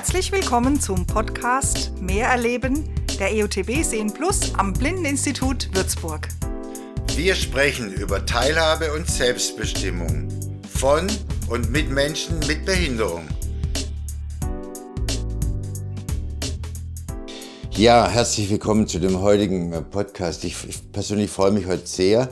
Herzlich willkommen zum Podcast Mehr erleben der EOTB Sehen Plus am Blindeninstitut Würzburg. Wir sprechen über Teilhabe und Selbstbestimmung von und mit Menschen mit Behinderung. Ja, herzlich willkommen zu dem heutigen Podcast. Ich, ich persönlich freue mich heute sehr,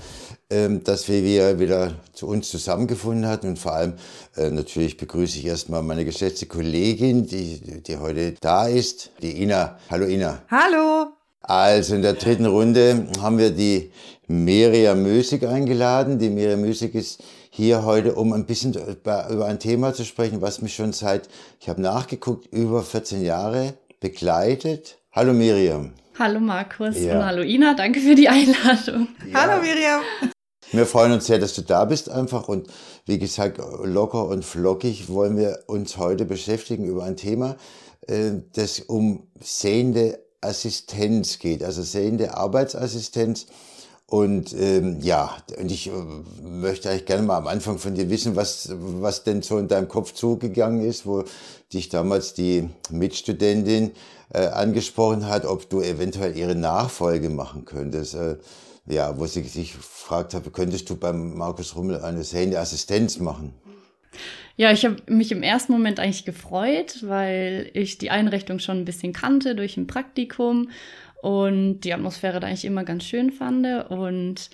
dass wir wieder zu uns zusammengefunden hatten. Und vor allem äh, natürlich begrüße ich erstmal meine geschätzte Kollegin, die, die heute da ist, die Ina. Hallo Ina. Hallo. Also in der dritten Runde haben wir die Miriam Müßig eingeladen. Die Miriam Müßig ist hier heute, um ein bisschen über ein Thema zu sprechen, was mich schon seit, ich habe nachgeguckt, über 14 Jahre begleitet. Hallo Miriam. Hallo Markus ja. und hallo Ina, danke für die Einladung. Ja. Hallo Miriam. Wir freuen uns sehr, dass du da bist einfach und wie gesagt, locker und flockig wollen wir uns heute beschäftigen über ein Thema, äh, das um sehende Assistenz geht, also sehende Arbeitsassistenz. Und ähm, ja, und ich äh, möchte eigentlich gerne mal am Anfang von dir wissen, was, was denn so in deinem Kopf zugegangen ist, wo dich damals die Mitstudentin äh, angesprochen hat, ob du eventuell ihre Nachfolge machen könntest. Äh, ja, wo sie sich gefragt habe, könntest du beim Markus Rummel eine sehende Assistenz machen? Ja, ich habe mich im ersten Moment eigentlich gefreut, weil ich die Einrichtung schon ein bisschen kannte durch ein Praktikum und die Atmosphäre da eigentlich immer ganz schön fand. Und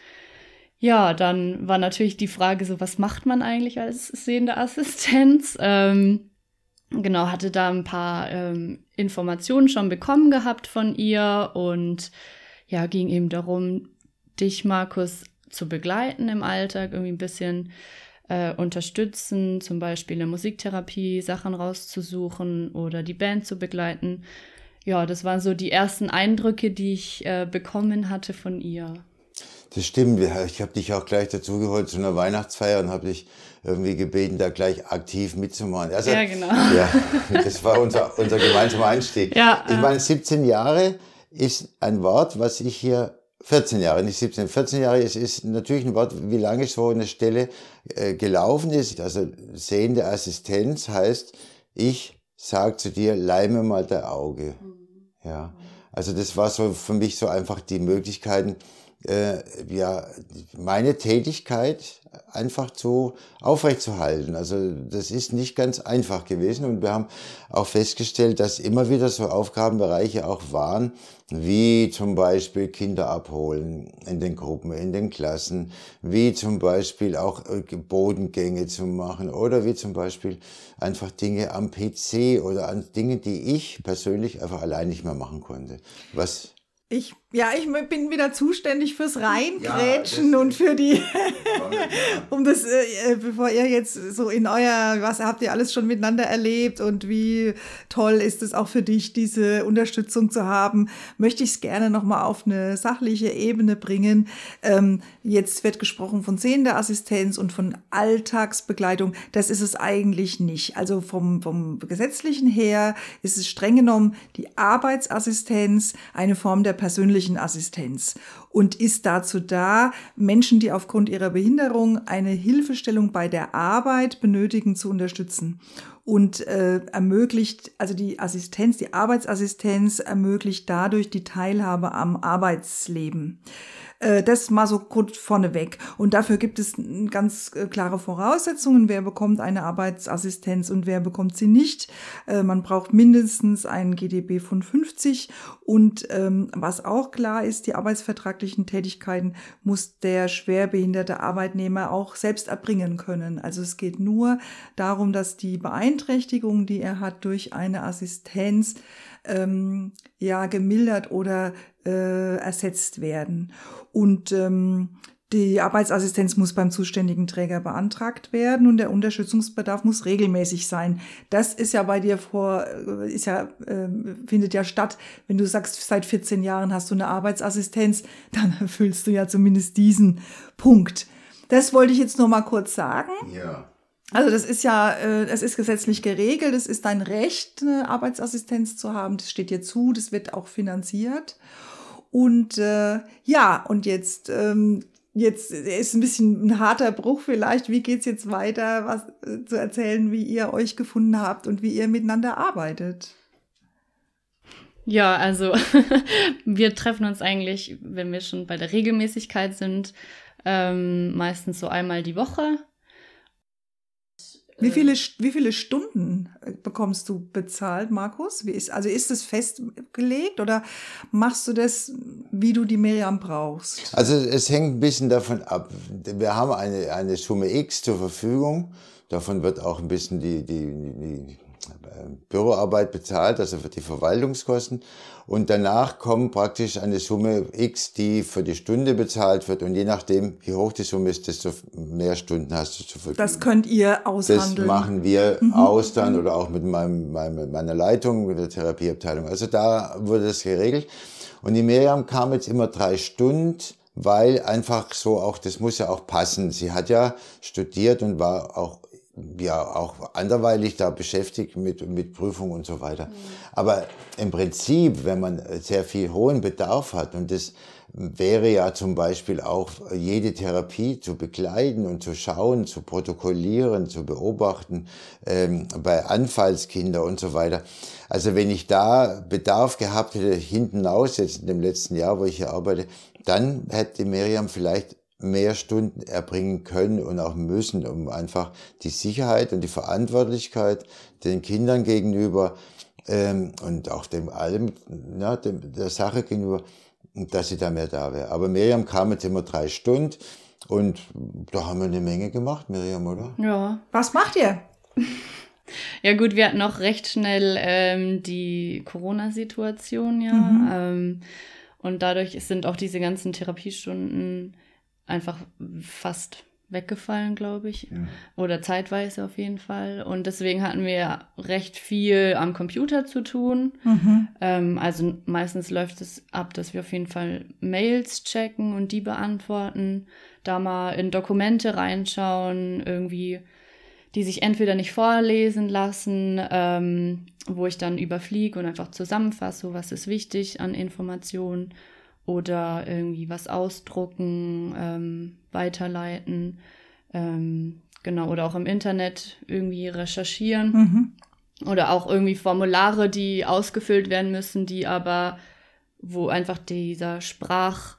ja, dann war natürlich die Frage so, was macht man eigentlich als sehende Assistenz? Ähm, genau, hatte da ein paar ähm, Informationen schon bekommen gehabt von ihr und ja, ging eben darum, dich, Markus, zu begleiten im Alltag, irgendwie ein bisschen äh, unterstützen, zum Beispiel in der Musiktherapie Sachen rauszusuchen oder die Band zu begleiten. Ja, das waren so die ersten Eindrücke, die ich äh, bekommen hatte von ihr. Das stimmt. Ich habe dich auch gleich dazugeholt zu einer Weihnachtsfeier und habe dich irgendwie gebeten, da gleich aktiv mitzumachen. Also, ja, genau. Ja, das war unser, unser gemeinsamer Einstieg. Ja, ich meine, 17 Jahre ist ein Wort, was ich hier 14 Jahre, nicht 17, 14 Jahre. Es ist natürlich ein Wort, wie lange so eine Stelle äh, gelaufen ist. Also sehende Assistenz heißt, ich sag zu dir, leih mir mal dein Auge. Mhm. Ja. Also das war so für mich so einfach die Möglichkeiten, äh, ja, meine Tätigkeit einfach so aufrechtzuerhalten. Also das ist nicht ganz einfach gewesen und wir haben auch festgestellt, dass immer wieder so Aufgabenbereiche auch waren, wie zum Beispiel Kinder abholen in den Gruppen, in den Klassen, wie zum Beispiel auch äh, Bodengänge zu machen oder wie zum Beispiel einfach Dinge am PC oder an Dinge, die ich persönlich einfach allein nicht mehr machen konnte. Was ich, ja, ich bin wieder zuständig fürs Reingrätschen ja, und für die, um das, äh, äh, bevor ihr jetzt so in euer, was habt ihr alles schon miteinander erlebt und wie toll ist es auch für dich, diese Unterstützung zu haben, möchte ich es gerne nochmal auf eine sachliche Ebene bringen. Ähm, jetzt wird gesprochen von sehender Assistenz und von Alltagsbegleitung. Das ist es eigentlich nicht. Also vom, vom gesetzlichen her ist es streng genommen die Arbeitsassistenz, eine Form der persönlichen Assistenz und ist dazu da, Menschen, die aufgrund ihrer Behinderung eine Hilfestellung bei der Arbeit benötigen, zu unterstützen und äh, ermöglicht, also die Assistenz, die Arbeitsassistenz ermöglicht dadurch die Teilhabe am Arbeitsleben. Äh, das mal so kurz vorneweg. Und dafür gibt es ganz äh, klare Voraussetzungen. Wer bekommt eine Arbeitsassistenz und wer bekommt sie nicht? Äh, man braucht mindestens einen GDB von 50. Und ähm, was auch klar ist, die arbeitsvertraglichen Tätigkeiten muss der schwerbehinderte Arbeitnehmer auch selbst erbringen können. Also es geht nur darum, dass die Beeinträchtigung, die er hat durch eine Assistenz, ähm, ja gemildert oder äh, ersetzt werden. Und ähm, die Arbeitsassistenz muss beim zuständigen Träger beantragt werden und der Unterstützungsbedarf muss regelmäßig sein. Das ist ja bei dir vor, äh, ist ja, äh, findet ja statt. Wenn du sagst, seit 14 Jahren hast du eine Arbeitsassistenz, dann erfüllst du ja zumindest diesen Punkt. Das wollte ich jetzt nur mal kurz sagen. Ja. Also das ist ja, äh, es ist gesetzlich geregelt, es ist dein Recht, eine Arbeitsassistenz zu haben. Das steht dir zu, das wird auch finanziert. Und äh, ja, und jetzt ähm, jetzt ist ein bisschen ein harter Bruch vielleicht. Wie geht's jetzt weiter? Was äh, zu erzählen, wie ihr euch gefunden habt und wie ihr miteinander arbeitet? Ja, also wir treffen uns eigentlich, wenn wir schon bei der Regelmäßigkeit sind, ähm, meistens so einmal die Woche. Wie viele, wie viele Stunden äh, bekommst du bezahlt, Markus? Wie ist, also ist es festgelegt oder machst du das, wie du die Miriam brauchst? Also es hängt ein bisschen davon ab. Wir haben eine, eine Summe X zur Verfügung. Davon wird auch ein bisschen die, die, die Büroarbeit bezahlt, also für die Verwaltungskosten. Und danach kommt praktisch eine Summe X, die für die Stunde bezahlt wird. Und je nachdem, wie hoch die Summe ist, desto mehr Stunden hast du zur Verfügung. Das könnt ihr aushandeln. Das machen wir mhm. aus dann oder auch mit meinem, meiner Leitung, mit der Therapieabteilung. Also da wurde das geregelt. Und die Miriam kam jetzt immer drei Stunden weil einfach so auch, das muss ja auch passen. Sie hat ja studiert und war auch ja auch anderweitig da beschäftigt mit, mit Prüfung und so weiter. Aber im Prinzip, wenn man sehr viel hohen Bedarf hat und das wäre ja zum Beispiel auch jede Therapie zu begleiten und zu schauen, zu protokollieren, zu beobachten, ähm, bei Anfallskinder und so weiter. Also wenn ich da Bedarf gehabt hätte, hinten aus, jetzt in dem letzten Jahr, wo ich hier arbeite, dann hätte Miriam vielleicht mehr Stunden erbringen können und auch müssen, um einfach die Sicherheit und die Verantwortlichkeit den Kindern gegenüber ähm, und auch dem allem, ja, dem, der Sache gegenüber, dass sie da mehr da wäre. Aber Miriam kam jetzt immer drei Stunden und da haben wir eine Menge gemacht, Miriam, oder? Ja. Was macht ihr? Ja gut, wir hatten noch recht schnell ähm, die Corona-Situation, ja. Mhm. Ähm, und dadurch sind auch diese ganzen Therapiestunden einfach fast weggefallen, glaube ich. Ja. Oder zeitweise auf jeden Fall. Und deswegen hatten wir recht viel am Computer zu tun. Mhm. Ähm, also meistens läuft es ab, dass wir auf jeden Fall Mails checken und die beantworten, da mal in Dokumente reinschauen, irgendwie, die sich entweder nicht vorlesen lassen, ähm, wo ich dann überfliege und einfach zusammenfasse, was ist wichtig an Informationen oder irgendwie was ausdrucken, ähm, weiterleiten, ähm, genau, oder auch im Internet irgendwie recherchieren. Mhm. Oder auch irgendwie Formulare, die ausgefüllt werden müssen, die aber, wo einfach dieser Sprach,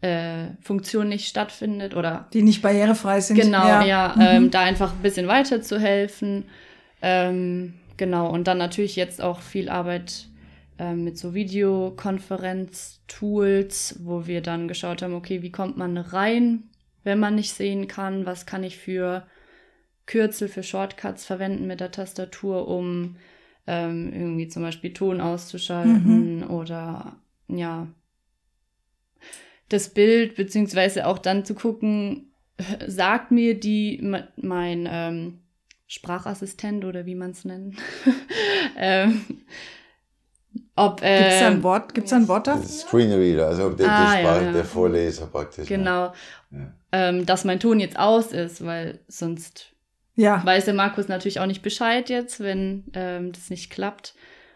äh, Funktion nicht stattfindet oder die nicht barrierefrei sind. Genau, ja, ja mhm. ähm, da einfach ein bisschen weiter zu helfen. Ähm, genau, und dann natürlich jetzt auch viel Arbeit mit so Videokonferenz-Tools, wo wir dann geschaut haben, okay, wie kommt man rein, wenn man nicht sehen kann, was kann ich für Kürzel, für Shortcuts verwenden mit der Tastatur, um ähm, irgendwie zum Beispiel Ton auszuschalten mhm. oder ja, das Bild, beziehungsweise auch dann zu gucken, sagt mir die, mein ähm, Sprachassistent oder wie man es nennt, ähm, ob, äh, Gibt es da ein Wort, gibt's ein Wort dafür? Screenreader, also der, ah, Sprache, ja, ja. der Vorleser praktisch. Genau. Ja. Ähm, dass mein Ton jetzt aus ist, weil sonst ja. weiß der Markus natürlich auch nicht Bescheid jetzt, wenn ähm, das nicht klappt.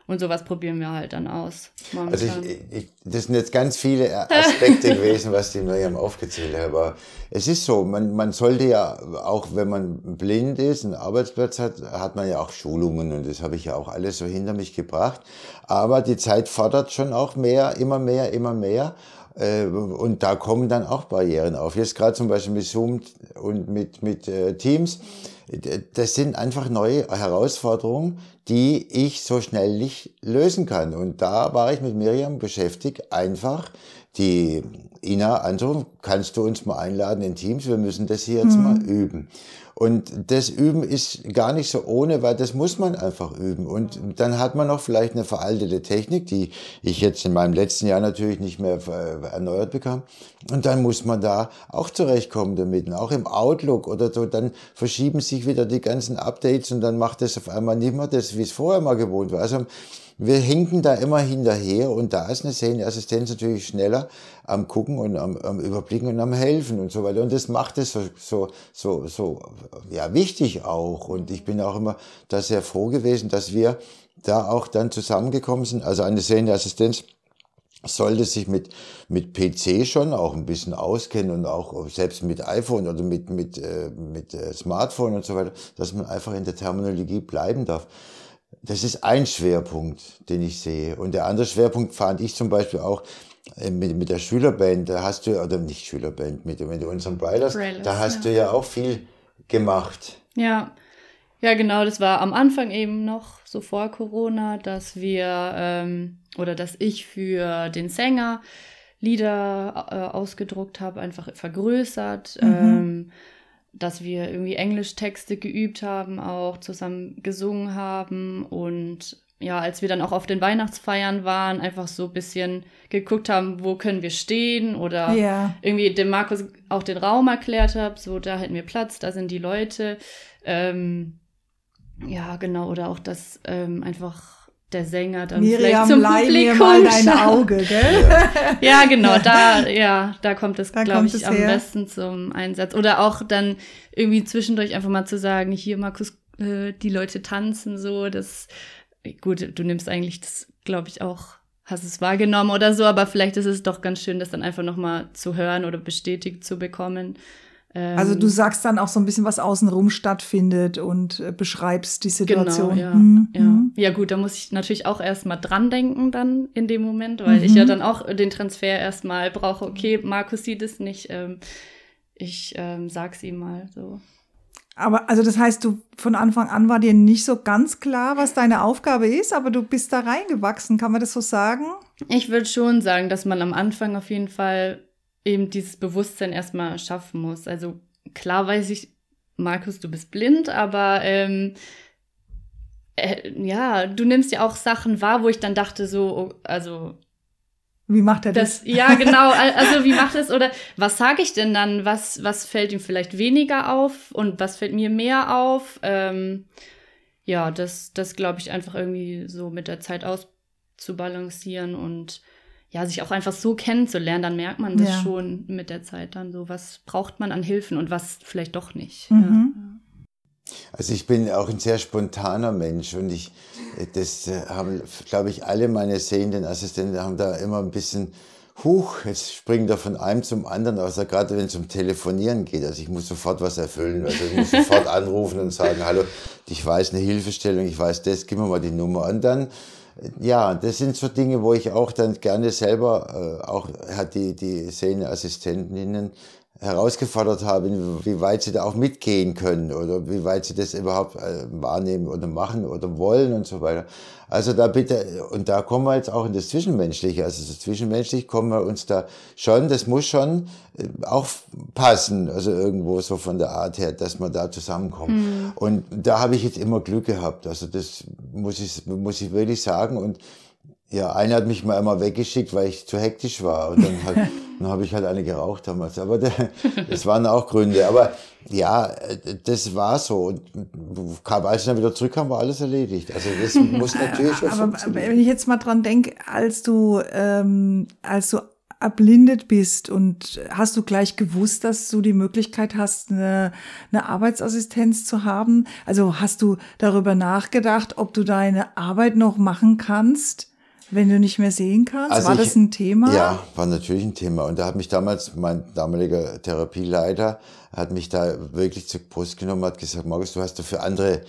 Und sowas probieren wir halt dann aus. Momentan. Also ich, ich, das sind jetzt ganz viele Aspekte gewesen, was die Miriam aufgezählt hat. Aber es ist so, man, man sollte ja, auch wenn man blind ist, einen Arbeitsplatz hat, hat man ja auch Schulungen und das habe ich ja auch alles so hinter mich gebracht. Aber die Zeit fordert schon auch mehr, immer mehr, immer mehr. Äh, und da kommen dann auch Barrieren auf. Jetzt gerade zum Beispiel mit Zoom und mit, mit äh, Teams das sind einfach neue Herausforderungen, die ich so schnell nicht lösen kann. Und da war ich mit Miriam beschäftigt, einfach die Ina anzurufen, kannst du uns mal einladen in Teams, wir müssen das hier jetzt mhm. mal üben. Und das Üben ist gar nicht so ohne, weil das muss man einfach üben. Und dann hat man noch vielleicht eine veraltete Technik, die ich jetzt in meinem letzten Jahr natürlich nicht mehr erneuert bekam. Und dann muss man da auch zurechtkommen damit. Und auch im Outlook oder so, dann verschieben sich wieder die ganzen Updates und dann macht es auf einmal nicht mehr das, wie es vorher mal gewohnt war. Also wir hinken da immer hinterher und da ist eine Szeneassistenz natürlich schneller am Gucken und am, am, Überblicken und am Helfen und so weiter. Und das macht es so, so, so, so ja, wichtig auch. Und ich bin auch immer da sehr froh gewesen, dass wir da auch dann zusammengekommen sind. Also eine Szeneassistenz sollte sich mit, mit PC schon auch ein bisschen auskennen und auch selbst mit iPhone oder mit, mit, äh, mit äh, Smartphone und so weiter, dass man einfach in der Terminologie bleiben darf. Das ist ein Schwerpunkt, den ich sehe. Und der andere Schwerpunkt fand ich zum Beispiel auch äh, mit, mit der Schülerband, da hast du, oder nicht Schülerband, mit, mit unseren Brothers, da hast ja. du ja auch viel gemacht. Ja, ja, genau, das war am Anfang eben noch so vor Corona, dass wir ähm, oder dass ich für den Sänger Lieder äh, ausgedruckt habe, einfach vergrößert, mhm. ähm, dass wir irgendwie Englischtexte geübt haben, auch zusammen gesungen haben und ja, als wir dann auch auf den Weihnachtsfeiern waren, einfach so ein bisschen geguckt haben, wo können wir stehen oder ja. irgendwie dem Markus auch den Raum erklärt habe, so da hätten wir Platz, da sind die Leute. Ähm, ja, genau, oder auch, dass ähm, einfach der Sänger dann Miriam, vielleicht zum leih Publikum mir mal dein Auge, gell? Ja, genau, da, ja, da kommt es, glaube ich, am her. besten zum Einsatz. Oder auch dann irgendwie zwischendurch einfach mal zu sagen, hier, Markus, äh, die Leute tanzen so, das, gut, du nimmst eigentlich das, glaube ich, auch hast es wahrgenommen oder so, aber vielleicht ist es doch ganz schön, das dann einfach nochmal zu hören oder bestätigt zu bekommen also du ähm, sagst dann auch so ein bisschen, was außenrum stattfindet und äh, beschreibst die Situation. Genau, ja, mhm. ja. Mhm. ja gut, da muss ich natürlich auch erstmal dran denken dann in dem Moment, weil mhm. ich ja mhm. dann auch den Transfer erstmal brauche. Okay, Markus sieht es nicht, ähm, ich ähm, sag's ihm mal so. Aber also das heißt, du von Anfang an war dir nicht so ganz klar, was deine Aufgabe ist, aber du bist da reingewachsen, kann man das so sagen? Ich würde schon sagen, dass man am Anfang auf jeden Fall eben dieses Bewusstsein erstmal schaffen muss. Also klar weiß ich, Markus, du bist blind, aber ähm, äh, ja, du nimmst ja auch Sachen wahr, wo ich dann dachte, so, oh, also. Wie macht er das? das? Ja, genau. Also wie macht er es? Oder was sage ich denn dann? Was, was fällt ihm vielleicht weniger auf und was fällt mir mehr auf? Ähm, ja, das, das glaube ich einfach irgendwie so mit der Zeit auszubalancieren und ja, sich auch einfach so kennenzulernen, dann merkt man das ja. schon mit der Zeit dann so, was braucht man an Hilfen und was vielleicht doch nicht. Mhm. Ja. Also ich bin auch ein sehr spontaner Mensch und ich, das äh, haben, glaube ich, alle meine sehenden Assistenten haben da immer ein bisschen, huch, jetzt springt er von einem zum anderen, außer gerade wenn es um Telefonieren geht. Also ich muss sofort was erfüllen, also ich muss sofort anrufen und sagen, hallo, ich weiß eine Hilfestellung, ich weiß das, gib mir mal die Nummer und dann ja, das sind so Dinge, wo ich auch dann gerne selber, äh, auch hat die, die Szeneassistentinnen herausgefordert habe, wie weit sie da auch mitgehen können oder wie weit sie das überhaupt äh, wahrnehmen oder machen oder wollen und so weiter. Also da bitte, und da kommen wir jetzt auch in das Zwischenmenschliche. Also das Zwischenmenschlich kommen wir uns da schon, das muss schon äh, auch passen, also irgendwo so von der Art her, dass man da zusammenkommt. Mhm. Und da habe ich jetzt immer Glück gehabt. Also das muss ich, muss ich wirklich sagen. Und ja, einer hat mich mal einmal weggeschickt, weil ich zu hektisch war. Und dann, halt, dann habe ich halt eine geraucht damals. Aber der, das waren auch Gründe. Aber ja, das war so. Und als ich dann wieder zurückkam, war alles erledigt. Also das muss natürlich schon Aber wenn ich jetzt mal dran denke, als du, ähm, als du erblindet bist und hast du gleich gewusst, dass du die Möglichkeit hast, eine, eine Arbeitsassistenz zu haben? Also hast du darüber nachgedacht, ob du deine Arbeit noch machen kannst? Wenn du nicht mehr sehen kannst, also war ich, das ein Thema? Ja, war natürlich ein Thema. Und da hat mich damals mein damaliger Therapieleiter, hat mich da wirklich zur Brust genommen, hat gesagt, Markus, du hast dafür andere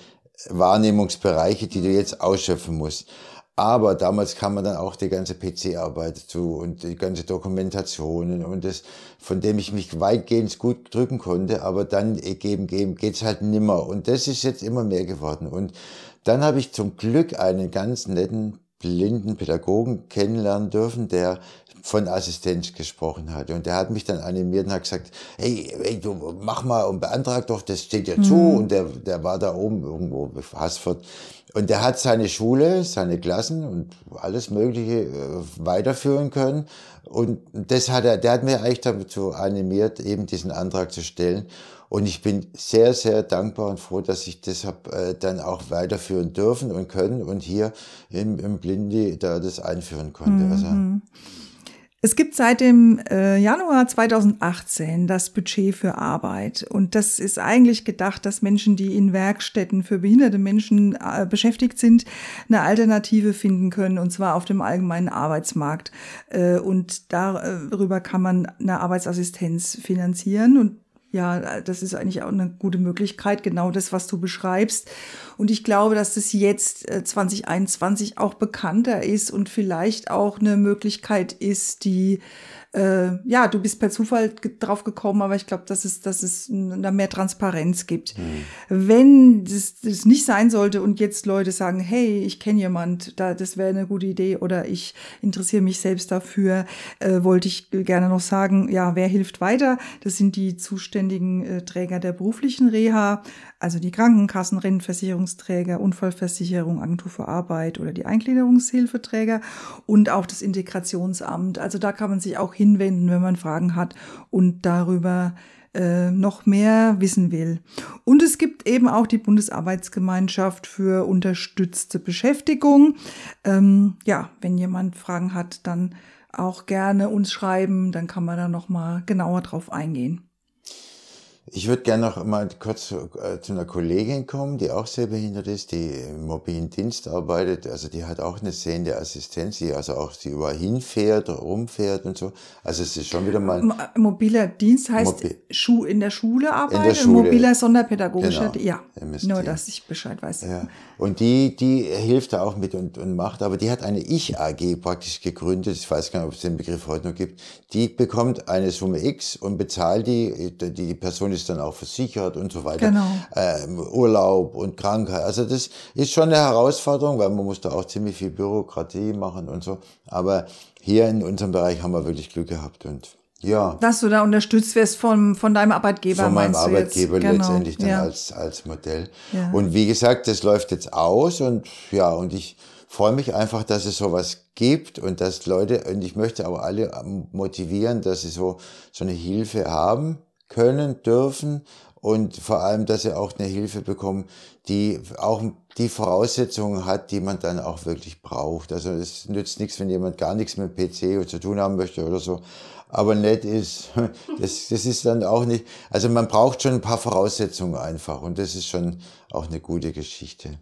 Wahrnehmungsbereiche, die du jetzt ausschöpfen musst. Aber damals kam man dann auch die ganze PC-Arbeit zu und die ganze Dokumentationen und das, von dem ich mich weitgehend gut drücken konnte, aber dann geben, geben, geht's halt nimmer. Und das ist jetzt immer mehr geworden. Und dann habe ich zum Glück einen ganz netten blinden Pädagogen kennenlernen dürfen, der von Assistenz gesprochen hat. Und der hat mich dann animiert und hat gesagt, hey, hey du mach mal und beantrag doch, das steht dir mhm. zu. Und der, der war da oben irgendwo, Haßfurt. Und der hat seine Schule, seine Klassen und alles Mögliche äh, weiterführen können. Und das hat er, der hat mir eigentlich dazu animiert, eben diesen Antrag zu stellen. Und ich bin sehr, sehr dankbar und froh, dass ich das habe äh, dann auch weiterführen dürfen und können und hier im, im Blindi da das einführen konnte. Mhm. Also. Es gibt seit dem äh, Januar 2018 das Budget für Arbeit. Und das ist eigentlich gedacht, dass Menschen, die in Werkstätten für behinderte Menschen äh, beschäftigt sind, eine Alternative finden können, und zwar auf dem allgemeinen Arbeitsmarkt. Äh, und darüber kann man eine Arbeitsassistenz finanzieren. Und ja, das ist eigentlich auch eine gute Möglichkeit, genau das, was du beschreibst. Und ich glaube, dass das jetzt 2021 äh, auch bekannter ist und vielleicht auch eine Möglichkeit ist, die äh, ja, du bist per Zufall drauf gekommen, aber ich glaube, dass es, dass es da mehr Transparenz gibt. Mhm. Wenn das, das nicht sein sollte und jetzt Leute sagen, hey, ich kenne jemand, da, das wäre eine gute Idee oder ich interessiere mich selbst dafür, äh, wollte ich gerne noch sagen, ja, wer hilft weiter? Das sind die zuständigen äh, Träger der beruflichen Reha, also die Krankenkassen, Rentenversicherungsträger, Unfallversicherung, Agentur für Arbeit oder die Eingliederungshilfeträger und auch das Integrationsamt. Also da kann man sich auch hinwenden, wenn man Fragen hat und darüber äh, noch mehr wissen will. Und es gibt eben auch die Bundesarbeitsgemeinschaft für unterstützte Beschäftigung. Ähm, ja, wenn jemand Fragen hat, dann auch gerne uns schreiben, dann kann man da noch mal genauer drauf eingehen. Ich würde gerne noch mal kurz zu, äh, zu einer Kollegin kommen, die auch sehr behindert ist, die im mobilen Dienst arbeitet. Also die hat auch eine sehende Assistenz, die also auch die überall hinfährt, rumfährt und so. Also es ist schon wieder mal... Mo mobiler Dienst heißt Mobi Schu in der Schule arbeiten? Der Schule. Mobiler Sonderpädagogischer, genau, ja. MST. Nur, dass ich Bescheid weiß. Ja. Und die, die hilft da auch mit und, und macht, aber die hat eine Ich-AG praktisch gegründet. Ich weiß gar nicht, ob es den Begriff heute noch gibt. Die bekommt eine Summe X und bezahlt die, die, die Person ist ist dann auch versichert und so weiter. Genau. Ähm, Urlaub und Krankheit. Also das ist schon eine Herausforderung, weil man muss da auch ziemlich viel Bürokratie machen und so. Aber hier in unserem Bereich haben wir wirklich Glück gehabt und ja. Dass du da unterstützt wirst von, von deinem Arbeitgeber, Von meinem Arbeitgeber genau. letztendlich dann ja. als, als Modell. Ja. Und wie gesagt, das läuft jetzt aus und ja, und ich freue mich einfach, dass es sowas gibt und dass Leute, und ich möchte aber alle motivieren, dass sie so, so eine Hilfe haben können, dürfen und vor allem, dass sie auch eine Hilfe bekommen, die auch die Voraussetzungen hat, die man dann auch wirklich braucht. Also es nützt nichts, wenn jemand gar nichts mit PC zu tun haben möchte oder so. Aber nett ist, das, das ist dann auch nicht, also man braucht schon ein paar Voraussetzungen einfach und das ist schon auch eine gute Geschichte.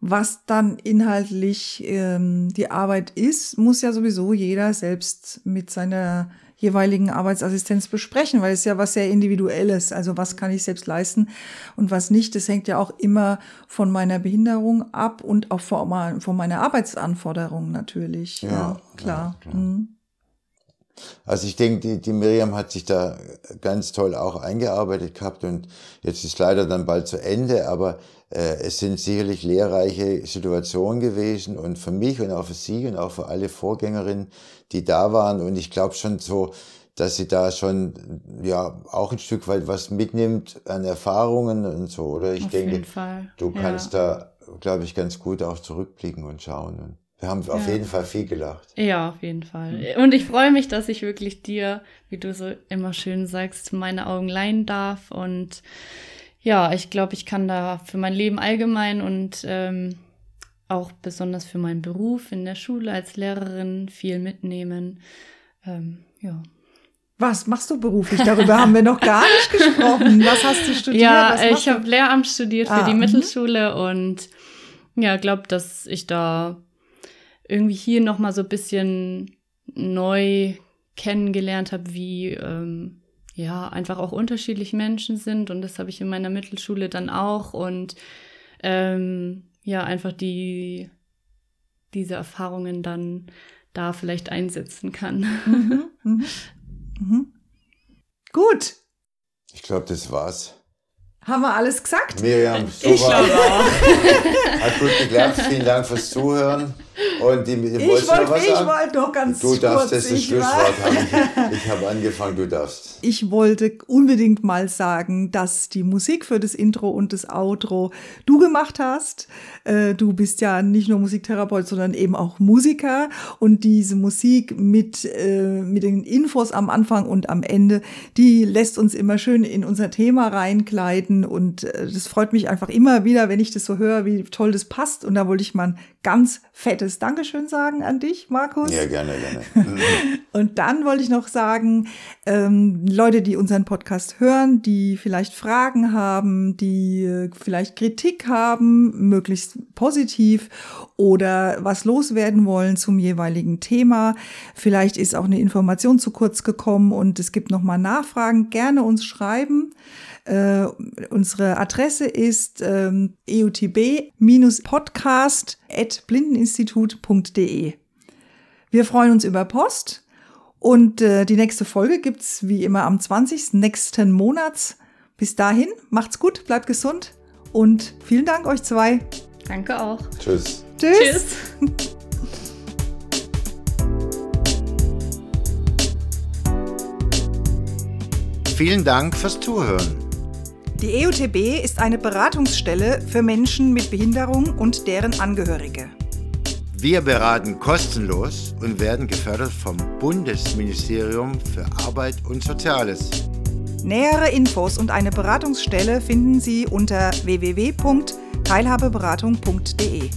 Was dann inhaltlich ähm, die Arbeit ist, muss ja sowieso jeder selbst mit seiner jeweiligen Arbeitsassistenz besprechen, weil es ja was sehr Individuelles. Also was kann ich selbst leisten und was nicht. Das hängt ja auch immer von meiner Behinderung ab und auch von, von meiner Arbeitsanforderung natürlich. Ja, ja klar. Ja, klar. Mhm. Also ich denke, die, die Miriam hat sich da ganz toll auch eingearbeitet gehabt und jetzt ist leider dann bald zu Ende, aber äh, es sind sicherlich lehrreiche Situationen gewesen und für mich und auch für sie und auch für alle Vorgängerinnen, die da waren und ich glaube schon so, dass sie da schon ja auch ein Stück weit was mitnimmt an Erfahrungen und so, oder? Ich Auf denke, du kannst ja. da, glaube ich, ganz gut auch zurückblicken und schauen. Wir haben auf ja. jeden Fall viel gelacht. Ja, auf jeden Fall. Und ich freue mich, dass ich wirklich dir, wie du so immer schön sagst, meine Augen leihen darf. Und ja, ich glaube, ich kann da für mein Leben allgemein und ähm, auch besonders für meinen Beruf in der Schule als Lehrerin viel mitnehmen. Ähm, ja. Was machst du beruflich? Darüber haben wir noch gar nicht gesprochen. Was hast du studiert? Ja, ich habe Lehramt studiert für ah, die mhm. Mittelschule und ja, glaube, dass ich da irgendwie hier noch mal so ein bisschen neu kennengelernt habe, wie ähm, ja einfach auch unterschiedlich Menschen sind und das habe ich in meiner Mittelschule dann auch und ähm, ja einfach die diese Erfahrungen dann da vielleicht einsetzen kann. Mhm, mhm, mhm. Gut. Ich glaube, das war's. Haben wir alles gesagt? Miriam, super. Ich glaube auch. Hat gut geklappt. Vielen Dank fürs Zuhören. Und die, die ich wollte wollt noch ganz Du darfst kurz, das Schlusswort haben. Ich, ich habe angefangen, du darfst. Ich wollte unbedingt mal sagen, dass die Musik für das Intro und das Outro du gemacht hast. Äh, du bist ja nicht nur Musiktherapeut, sondern eben auch Musiker. Und diese Musik mit, äh, mit den Infos am Anfang und am Ende, die lässt uns immer schön in unser Thema reinkleiden. Und äh, das freut mich einfach immer wieder, wenn ich das so höre, wie toll das passt. Und da wollte ich mal ein ganz fettes Dankeschön sagen an dich, Markus. Ja, gerne, gerne. und dann wollte ich noch sagen, ähm, Leute, die unseren Podcast hören, die vielleicht Fragen haben, die äh, vielleicht Kritik haben, möglichst positiv oder was loswerden wollen zum jeweiligen Thema. Vielleicht ist auch eine Information zu kurz gekommen und es gibt nochmal Nachfragen. Gerne uns schreiben. Äh, unsere Adresse ist ähm, eutb-podcast.blindeninstitut.de. Wir freuen uns über Post und äh, die nächste Folge gibt's wie immer am 20. nächsten Monats. Bis dahin, macht's gut, bleibt gesund und vielen Dank euch zwei. Danke auch. Tschüss. Tschüss. Tschüss. Vielen Dank fürs Zuhören. Die EUTB ist eine Beratungsstelle für Menschen mit Behinderung und deren Angehörige. Wir beraten kostenlos und werden gefördert vom Bundesministerium für Arbeit und Soziales. Nähere Infos und eine Beratungsstelle finden Sie unter www.teilhabeberatung.de.